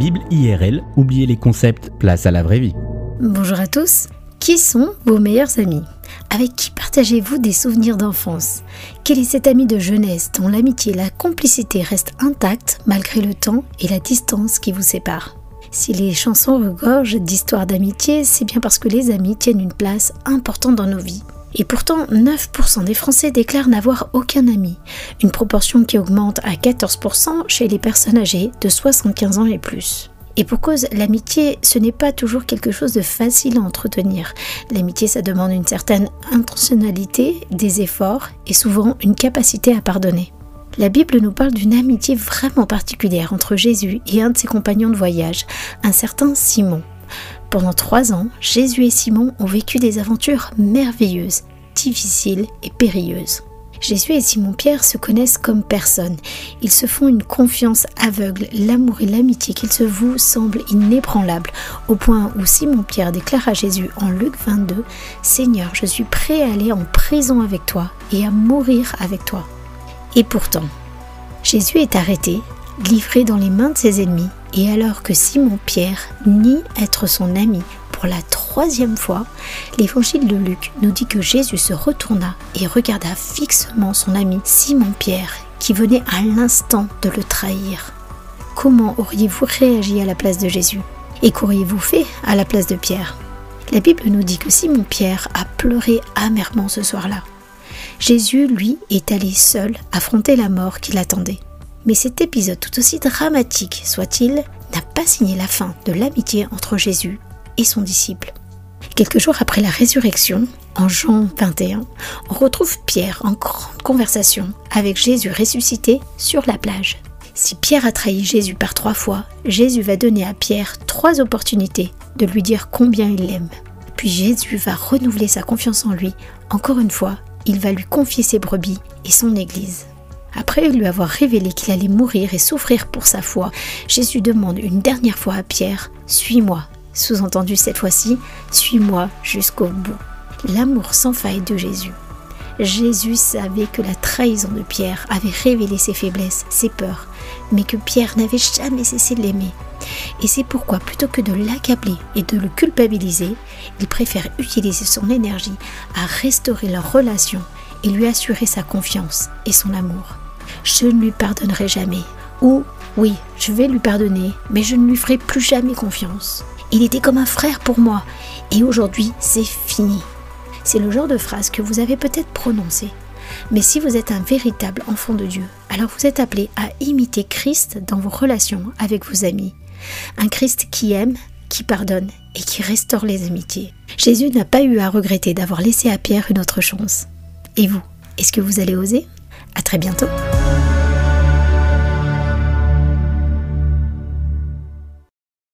Bible IRL, oubliez les concepts, place à la vraie vie. Bonjour à tous. Qui sont vos meilleurs amis? Avec qui partagez-vous des souvenirs d'enfance? Quel est cet ami de jeunesse dont l'amitié et la complicité restent intactes malgré le temps et la distance qui vous séparent si les chansons regorgent d'histoires d'amitié, c'est bien parce que les amis tiennent une place importante dans nos vies. Et pourtant, 9% des Français déclarent n'avoir aucun ami, une proportion qui augmente à 14% chez les personnes âgées de 75 ans et plus. Et pour cause, l'amitié, ce n'est pas toujours quelque chose de facile à entretenir. L'amitié, ça demande une certaine intentionnalité, des efforts et souvent une capacité à pardonner. La Bible nous parle d'une amitié vraiment particulière entre Jésus et un de ses compagnons de voyage, un certain Simon. Pendant trois ans, Jésus et Simon ont vécu des aventures merveilleuses, difficiles et périlleuses. Jésus et Simon-Pierre se connaissent comme personne. Ils se font une confiance aveugle. L'amour et l'amitié qu'ils se vouent semblent inébranlables, au point où Simon-Pierre déclare à Jésus en Luc 22, Seigneur, je suis prêt à aller en prison avec toi et à mourir avec toi. Et pourtant, Jésus est arrêté, livré dans les mains de ses ennemis, et alors que Simon-Pierre nie être son ami pour la troisième fois, l'évangile de Luc nous dit que Jésus se retourna et regarda fixement son ami Simon-Pierre qui venait à l'instant de le trahir. Comment auriez-vous réagi à la place de Jésus? Et qu'auriez-vous fait à la place de Pierre? La Bible nous dit que Simon-Pierre a pleuré amèrement ce soir-là. Jésus, lui, est allé seul affronter la mort qui l'attendait. Mais cet épisode, tout aussi dramatique soit-il, n'a pas signé la fin de l'amitié entre Jésus et son disciple. Quelques jours après la résurrection, en Jean 21, on retrouve Pierre en grande conversation avec Jésus ressuscité sur la plage. Si Pierre a trahi Jésus par trois fois, Jésus va donner à Pierre trois opportunités de lui dire combien il l'aime. Puis Jésus va renouveler sa confiance en lui. Encore une fois, il va lui confier ses brebis et son Église. Après lui avoir révélé qu'il allait mourir et souffrir pour sa foi, Jésus demande une dernière fois à Pierre, Suis-moi. Sous-entendu cette fois-ci, Suis-moi jusqu'au bout. L'amour sans faille de Jésus. Jésus savait que la trahison de Pierre avait révélé ses faiblesses, ses peurs, mais que Pierre n'avait jamais cessé de l'aimer. Et c'est pourquoi, plutôt que de l'accabler et de le culpabiliser, il préfère utiliser son énergie à restaurer leur relation et lui assurer sa confiance et son amour. Je ne lui pardonnerai jamais. Ou, oui, je vais lui pardonner, mais je ne lui ferai plus jamais confiance. Il était comme un frère pour moi, et aujourd'hui, c'est fini. C'est le genre de phrase que vous avez peut-être prononcée. Mais si vous êtes un véritable enfant de Dieu, alors vous êtes appelé à imiter Christ dans vos relations avec vos amis. Un Christ qui aime, qui pardonne et qui restaure les amitiés. Jésus n'a pas eu à regretter d'avoir laissé à Pierre une autre chance. Et vous, est-ce que vous allez oser? À très bientôt.